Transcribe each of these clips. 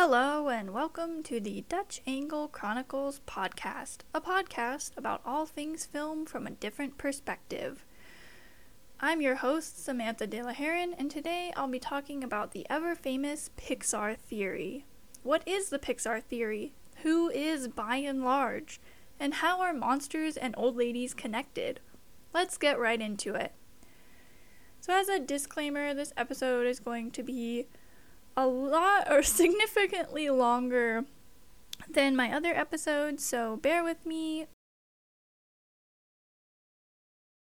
Hello, and welcome to the Dutch Angle Chronicles podcast, a podcast about all things film from a different perspective. I'm your host, Samantha De La Heron, and today I'll be talking about the ever famous Pixar theory. What is the Pixar theory? Who is Buy n Large? And how are monsters and old ladies connected? Let's get right into it. So, as a disclaimer, this episode is going to be a lot or significantly longer than my other episodes, so bear with me.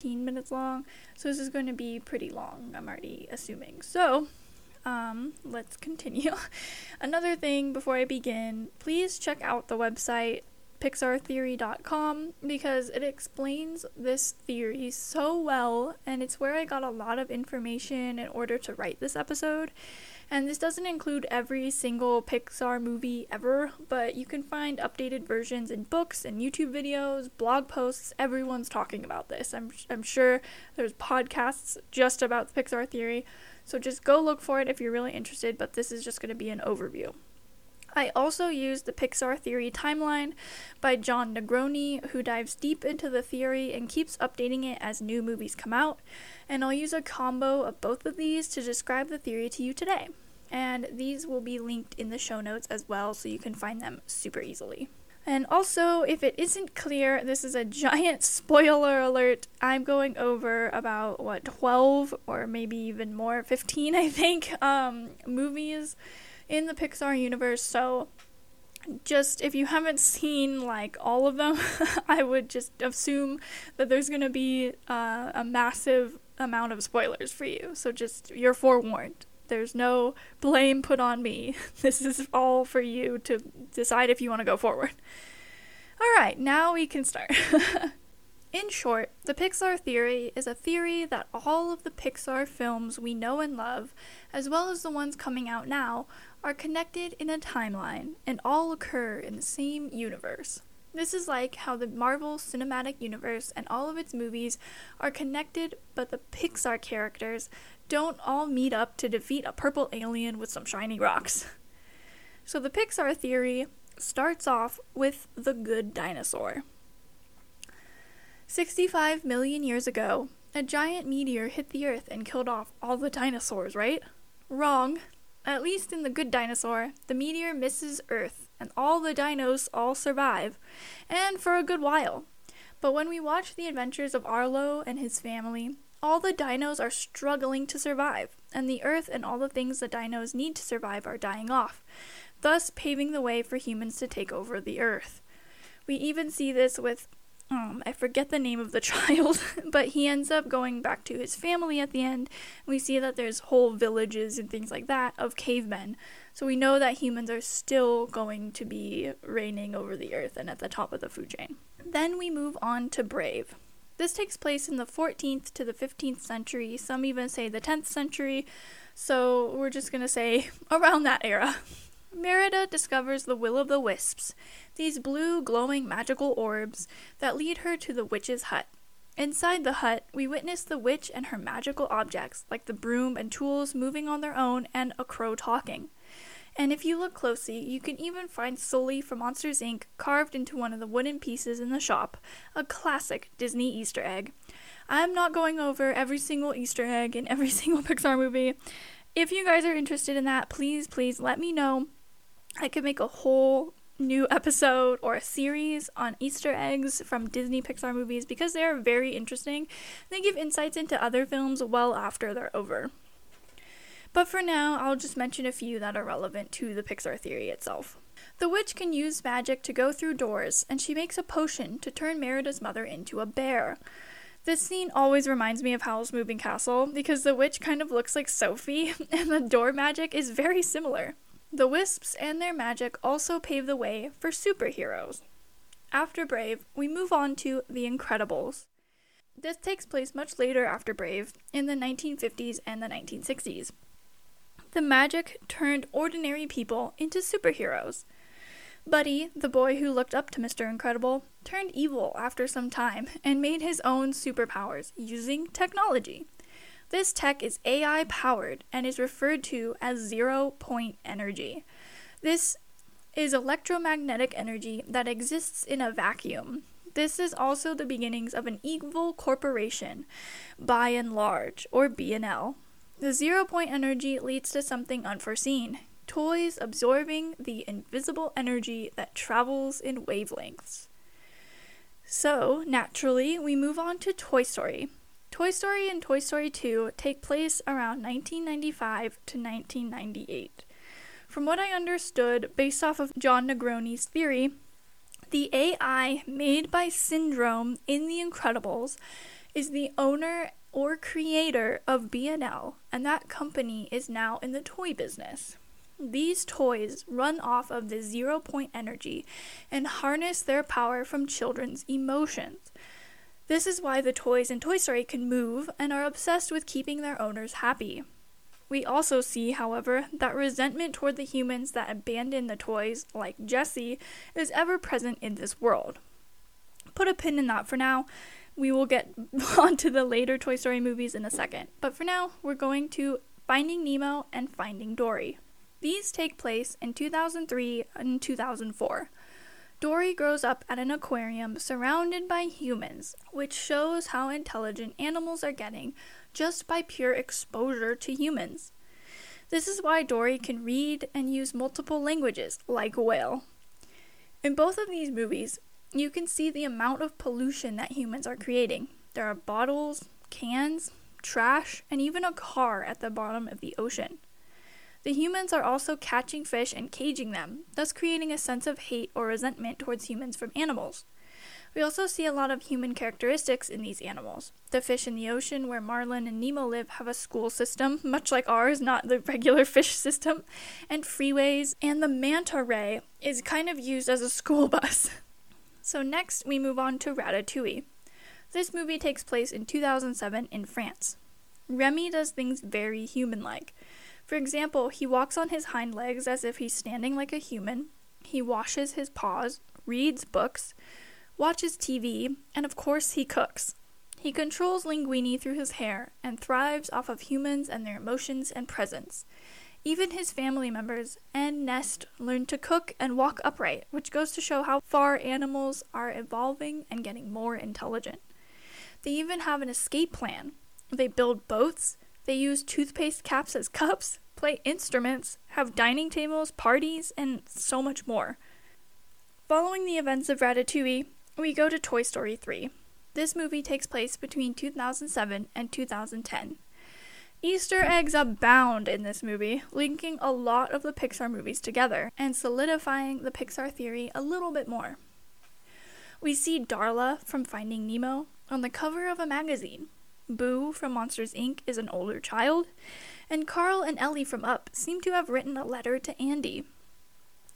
15 minutes long, so this is going to be pretty long, I'm already assuming. So, um, let's continue. Another thing before I begin, please check out the website pixartheory.com because it explains this theory so well and it's where I got a lot of information in order to write this episode. And this doesn't include every single Pixar movie ever, but you can find updated versions in books and YouTube videos, blog posts. Everyone's talking about this. I'm, I'm sure there's podcasts just about the Pixar theory. So just go look for it if you're really interested, but this is just going to be an overview. I also use the Pixar Theory Timeline by Jon Negroni, who dives deep into the theory and keeps updating it as new movies come out. And I'll use a combo of both of these to describe the theory to you today. And these will be linked in the show notes as well, so you can find them super easily. And also, if it isn't clear, this is a giant spoiler alert. I'm going over about, what, 12 or maybe even more, 15, I think, um, movies in the Pixar universe. So, just if you haven't seen like all of them, I would just assume that there's going to be uh, a massive amount of spoilers for you. So, just you're forewarned. There's no blame put on me. This is all for you to decide if you want to go forward. All right, now we can start. In short, the Pixar theory is a theory that all of the Pixar films we know and love, as well as the ones coming out now, are connected in a timeline and all occur in the same universe. This is like how the Marvel Cinematic Universe and all of its movies are connected, but the Pixar characters don't all meet up to defeat a purple alien with some shiny rocks. So the Pixar theory starts off with the good dinosaur. 65 million years ago, a giant meteor hit the Earth and killed off all the dinosaurs, right? Wrong. At least in the good dinosaur, the meteor misses Earth, and all the dinos all survive, and for a good while. But when we watch the adventures of Arlo and his family, all the dinos are struggling to survive, and the Earth and all the things the dinos need to survive are dying off, thus paving the way for humans to take over the Earth. We even see this with um, I forget the name of the child, but he ends up going back to his family at the end. We see that there's whole villages and things like that of cavemen. So we know that humans are still going to be reigning over the earth and at the top of the food chain. Then we move on to Brave. This takes place in the 14th to the 15th century, some even say the 10th century, so we're just gonna say around that era. Merida discovers the Will o' the Wisps, these blue, glowing magical orbs that lead her to the witch's hut. Inside the hut, we witness the witch and her magical objects, like the broom and tools moving on their own and a crow talking. And if you look closely, you can even find Sully from Monsters Inc. carved into one of the wooden pieces in the shop, a classic Disney Easter egg. I'm not going over every single Easter egg in every single Pixar movie. If you guys are interested in that, please, please let me know. I could make a whole new episode or a series on Easter eggs from Disney Pixar movies because they are very interesting. They give insights into other films well after they're over. But for now, I'll just mention a few that are relevant to the Pixar theory itself. The witch can use magic to go through doors, and she makes a potion to turn Merida's mother into a bear. This scene always reminds me of Howl's Moving Castle because the witch kind of looks like Sophie, and the door magic is very similar. The Wisps and their magic also pave the way for superheroes. After Brave, we move on to The Incredibles. This takes place much later after Brave, in the 1950s and the 1960s. The magic turned ordinary people into superheroes. Buddy, the boy who looked up to Mr. Incredible, turned evil after some time and made his own superpowers using technology. This tech is AI powered and is referred to as zero point energy. This is electromagnetic energy that exists in a vacuum. This is also the beginnings of an evil corporation, Buy n Large, or B&L. The zero point energy leads to something unforeseen. Toys absorbing the invisible energy that travels in wavelengths. So, naturally, we move on to Toy Story. Toy Story and Toy Story 2 take place around 1995 to 1998. From what I understood, based off of Jon Negroni's theory, the AI made by Syndrome in The Incredibles is the owner or creator of B&L, and that company is now in the toy business. These toys run off of the zero point energy and harness their power from children's emotions. This is why the toys in Toy Story can move and are obsessed with keeping their owners happy. We also see, however, that resentment toward the humans that abandon the toys, like Jessie, is ever present in this world. Put a pin in that for now. We will get on to the later Toy Story movies in a second. But for now, we're going to Finding Nemo and Finding Dory. These take place in 2003 and 2004. Dory grows up at an aquarium surrounded by humans, which shows how intelligent animals are getting just by pure exposure to humans. This is why Dory can read and use multiple languages, like a whale. In both of these movies, you can see the amount of pollution that humans are creating. There are bottles, cans, trash, and even a car at the bottom of the ocean. The humans are also catching fish and caging them, thus creating a sense of hate or resentment towards humans from animals. We also see a lot of human characteristics in these animals. The fish in the ocean where Marlin and Nemo live have a school system, much like ours, not the regular fish system, and freeways, and the manta ray is kind of used as a school bus. So, next we move on to Ratatouille. This movie takes place in 2007 in France. Remy does things very human like. For example, he walks on his hind legs as if he's standing like a human, he washes his paws, reads books, watches TV, and of course, he cooks. He controls Linguini through his hair and thrives off of humans and their emotions and presence. Even his family members and Nest learn to cook and walk upright, which goes to show how far animals are evolving and getting more intelligent. They even have an escape plan. They build boats, they use toothpaste caps as cups, play instruments, have dining tables, parties, and so much more. Following the events of Ratatouille, we go to Toy Story 3. This movie takes place between 2007 and 2010. Easter eggs abound in this movie, linking a lot of the Pixar movies together and solidifying the Pixar theory a little bit more. We see Darla from Finding Nemo on the cover of a magazine. Boo from Monsters Inc. is an older child, and Carl and Ellie from Up seem to have written a letter to Andy,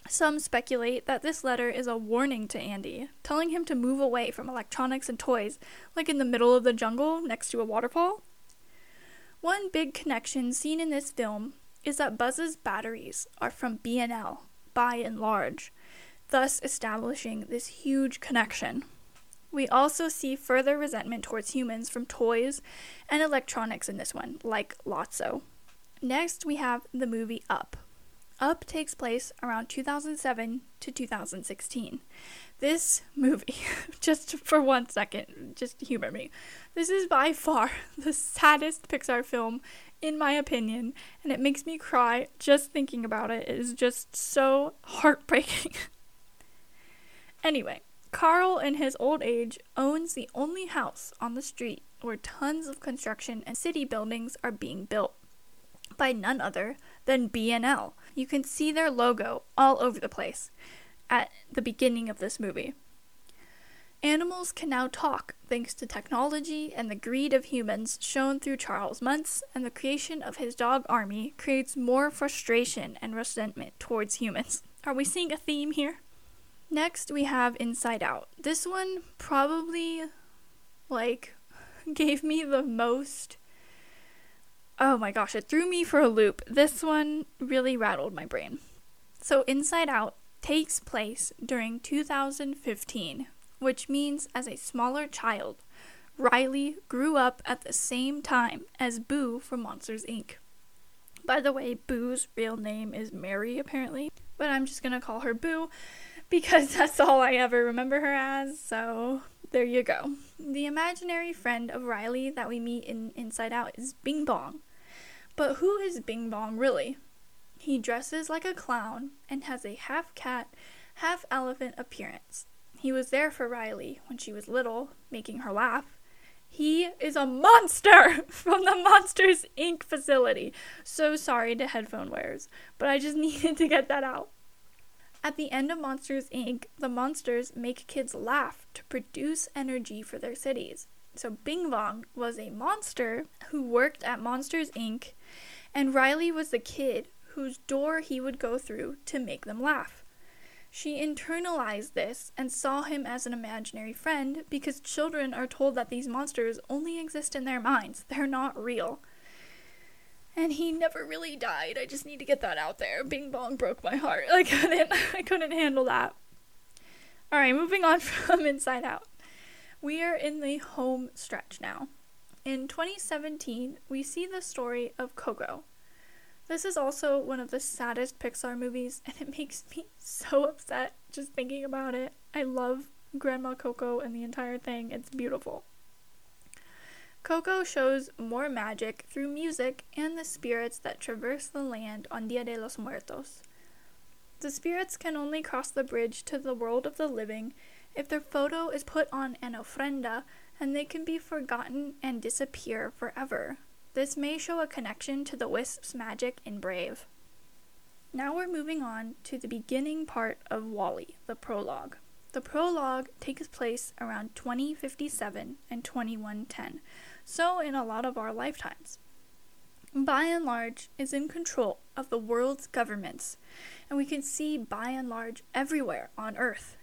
some speculate that this letter is a warning to Andy, telling him to move away from electronics and toys, like in the middle of the jungle next to a waterfall. One big connection seen in this film is that Buzz's batteries are from B&L, Buy n Large, thus establishing this huge connection. We also see further resentment towards humans from toys and electronics in this one, like Lotso. Next, we have the movie Up, up takes place around 2007 to 2016. This movie, just for one second, just humor me. This is by far the saddest Pixar film, in my opinion, and it makes me cry just thinking about it. It is just so heartbreaking. anyway, Carl, in his old age, owns the only house on the street where tons of construction and city buildings are being built by none other than B&L. You can see their logo all over the place at the beginning of this movie. Animals can now talk thanks to technology and the greed of humans shown through Charles Muntz, and the creation of his dog army creates more frustration and resentment towards humans. Are we seeing a theme here? Next, we have Inside Out. This one probably, like, gave me the most oh my gosh, it threw me for a loop. This one really rattled my brain. So, Inside Out takes place during 2015, which means as a smaller child, Riley grew up at the same time as Boo from Monsters Inc. By the way, Boo's real name is Mary, apparently. but I'm just gonna call her Boo because that's all I ever remember her as, so there you go. The imaginary friend of Riley that we meet in Inside Out is Bing Bong. But who is Bing Bong really? He dresses like a clown and has a half cat, half elephant appearance. He was there for Riley when she was little, making her laugh. He is a monster from the Monsters Inc. facility. So sorry to headphone wearers, but I just needed to get that out. At the end of Monsters Inc., the monsters make kids laugh to produce energy for their cities. So Bing Bong was a monster who worked at Monsters Inc., and Riley was the kid whose door he would go through to make them laugh. She internalized this and saw him as an imaginary friend because children are told that these monsters only exist in their minds, they're not real. And he never really died. I just need to get that out there. Bing Bong broke my heart. I couldn't I couldn't handle that. All right, moving on from Inside Out. We are in the home stretch now. In 2017, we see the story of Coco. This is also one of the saddest Pixar movies, and it makes me so upset just thinking about it. I love Grandma Coco and the entire thing, it's beautiful. Coco shows more magic through music and the spirits that traverse the land on Dia de los Muertos. The spirits can only cross the bridge to the world of the living if their photo is put on an ofrenda and they can be forgotten and disappear forever. This may show a connection to the wisp's magic in Brave. Now we're moving on to the beginning part of WALL-E, the prologue. The prologue takes place around 2057 and 2110, so in a lot of our lifetimes. Buy n Large is in control of the world's governments, and we can see Buy n Large everywhere on Earth.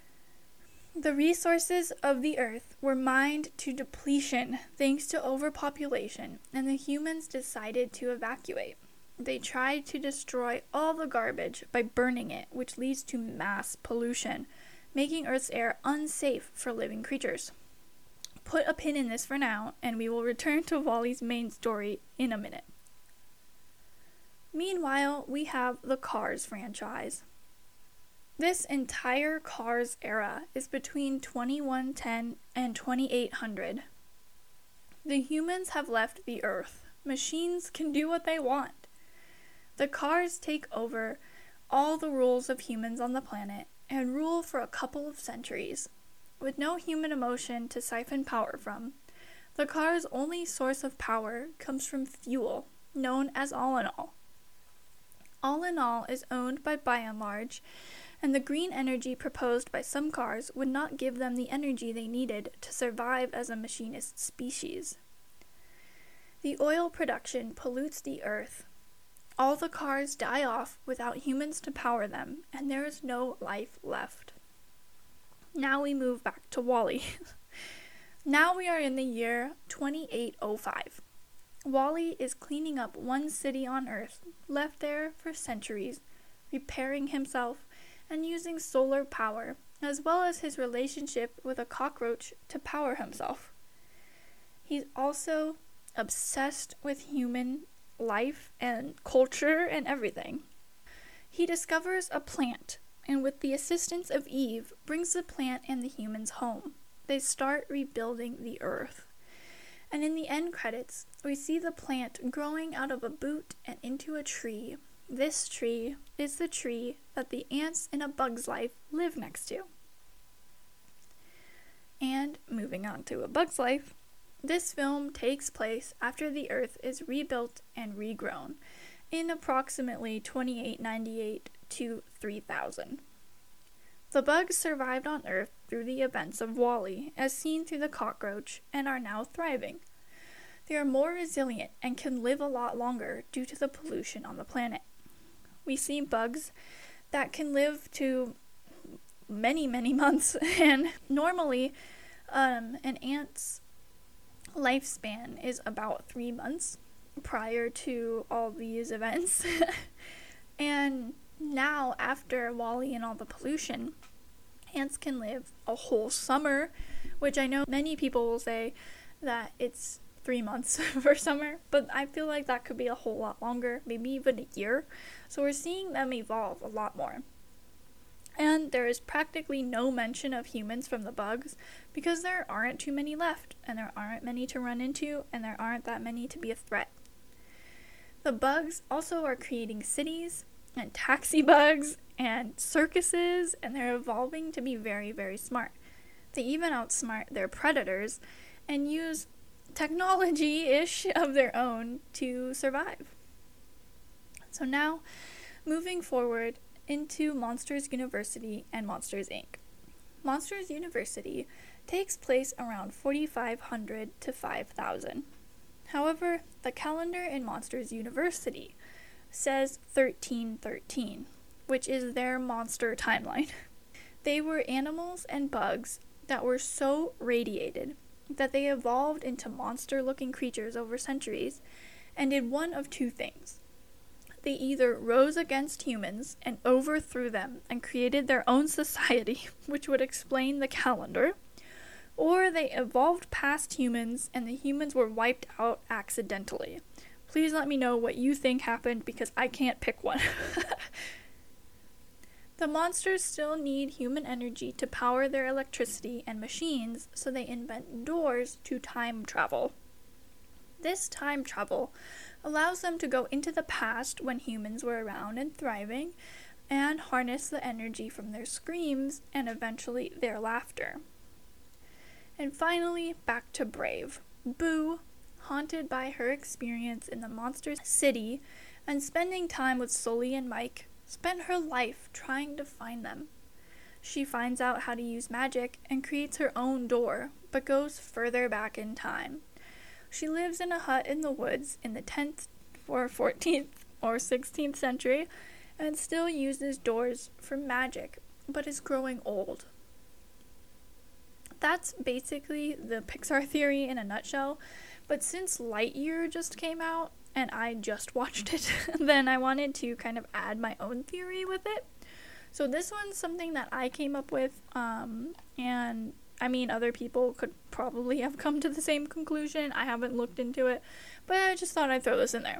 The resources of the Earth were mined to depletion thanks to overpopulation, and the humans decided to evacuate. They tried to destroy all the garbage by burning it, which leads to mass pollution, making Earth's air unsafe for living creatures put a pin in this for now, and we will return to WALL-E's main story in a minute. Meanwhile, we have the Cars franchise. This entire Cars era is between 2110 and 2800. The humans have left the Earth. Machines can do what they want. The Cars take over all the rules of humans on the planet and rule for a couple of centuries with no human emotion to siphon power from. The car's only source of power comes from fuel, known as Allinol. All in All is owned by Buy n Large, and the green energy proposed by some cars would not give them the energy they needed to survive as a machinist species. The oil production pollutes the earth. All the cars die off without humans to power them, and there is no life left. Now we move back to WALL-E. now we are in the year 2805. WALL-E is cleaning up one city on Earth, left there for centuries, repairing himself and using solar power, as well as his relationship with a cockroach to power himself. He's also obsessed with human life and culture and everything. He discovers a plant and with the assistance of Eve, brings the plant and the humans home. They start rebuilding the earth. And in the end credits, we see the plant growing out of a boot and into a tree. This tree is the tree that the ants in A Bug's Life live next to. And moving on to A Bug's Life, this film takes place after the Earth is rebuilt and regrown in approximately 2898 to 3000. The bugs survived on Earth through the events of WALL-E, as seen through the cockroach, and are now thriving. They are more resilient and can live a lot longer due to the pollution on the planet. We see bugs that can live to many, many months, and normally um, an ant's lifespan is about three months prior to all these events. and now, after WALL-E and all the pollution, ants can live a whole summer, which I know many people will say that it's three months for summer, but I feel like that could be a whole lot longer, maybe even a year. So we're seeing them evolve a lot more. And there is practically no mention of humans from the bugs because there aren't too many left, and there aren't many to run into, and there aren't that many to be a threat. The bugs also are creating cities and taxi bugs and circuses, and they're evolving to be very, very smart. They even outsmart their predators and use technology ish of their own to survive. So now, moving forward into Monsters University and Monsters Inc. Monsters University takes place around 4500 to 5000. However, the calendar in Monsters University says 1313, which is their monster timeline. They were animals and bugs that were so radiated that they evolved into monster looking creatures over centuries and did one of two things. They either rose against humans and overthrew them and created their own society, which would explain the calendar, or they evolved past humans and the humans were wiped out accidentally. Please let me know what you think happened because I can't pick one. the monsters still need human energy to power their electricity and machines, so they invent doors to time travel. This time travel allows them to go into the past when humans were around and thriving and harness the energy from their screams and eventually their laughter. And finally, back to Brave. Boo, haunted by her experience in the monster city and spending time with Sully and Mike, spent her life trying to find them. She finds out how to use magic and creates her own door, but goes further back in time. She lives in a hut in the woods in the 10th or 14th or 16th century and still uses doors for magic, but is growing old that's basically the Pixar theory in a nutshell. But since Lightyear just came out and I just watched it, then I wanted to kind of add my own theory with it. So this one's something that I came up with, um, and I mean, other people could probably have come to the same conclusion. I haven't looked into it, but I just thought I'd throw this in there.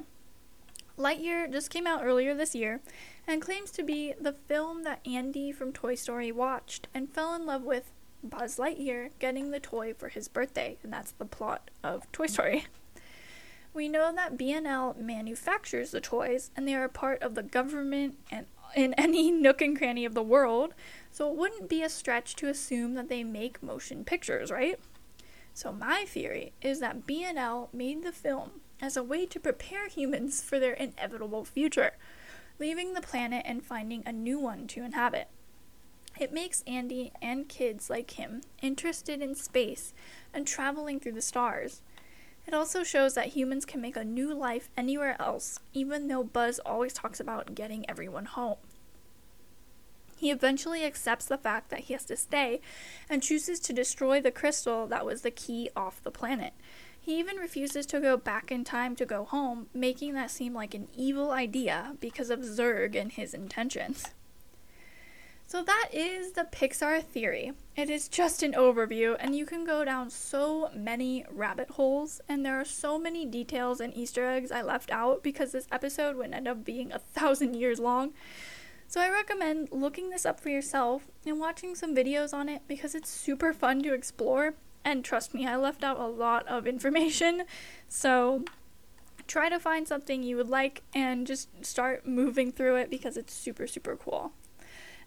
Lightyear just came out earlier this year and claims to be the film that Andy from Toy Story watched and fell in love with Buzz Lightyear getting the toy for his birthday, and that's the plot of Toy Story. We know that B&L manufactures the toys, and they are a part of the government and in any nook and cranny of the world, so it wouldn't be a stretch to assume that they make motion pictures, right? So my theory is that B&L made the film as a way to prepare humans for their inevitable future, leaving the planet and finding a new one to inhabit. It makes Andy and kids like him interested in space and traveling through the stars. It also shows that humans can make a new life anywhere else, even though Buzz always talks about getting everyone home. He eventually accepts the fact that he has to stay and chooses to destroy the crystal that was the key off the planet. He even refuses to go back in time to go home, making that seem like an evil idea because of Zurg and his intentions. So that is the Pixar theory. It is just an overview, and you can go down so many rabbit holes, and there are so many details and Easter eggs I left out because this episode would end up being a thousand years long. So I recommend looking this up for yourself and watching some videos on it because it's super fun to explore. And trust me, I left out a lot of information. So try to find something you would like and just start moving through it because it's super, super cool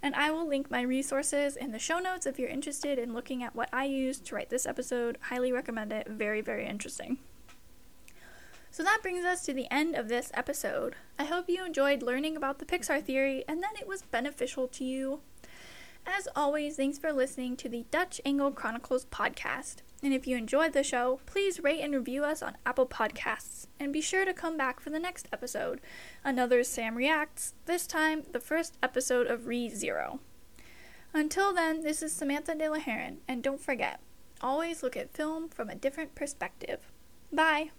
and I will link my resources in the show notes if you're interested in looking at what I used to write this episode. Highly recommend it. Very, very interesting. So that brings us to the end of this episode. I hope you enjoyed learning about the Pixar theory and that it was beneficial to you. As always, thanks for listening to the Dutch Angle Chronicles podcast. And if you enjoyed the show, please rate and review us on Apple Podcasts. And be sure to come back for the next episode, another Sam Reacts, this time the first episode of Re Zero. Until then, this is Samantha De La Heron, and don't forget, always look at film from a different perspective. Bye!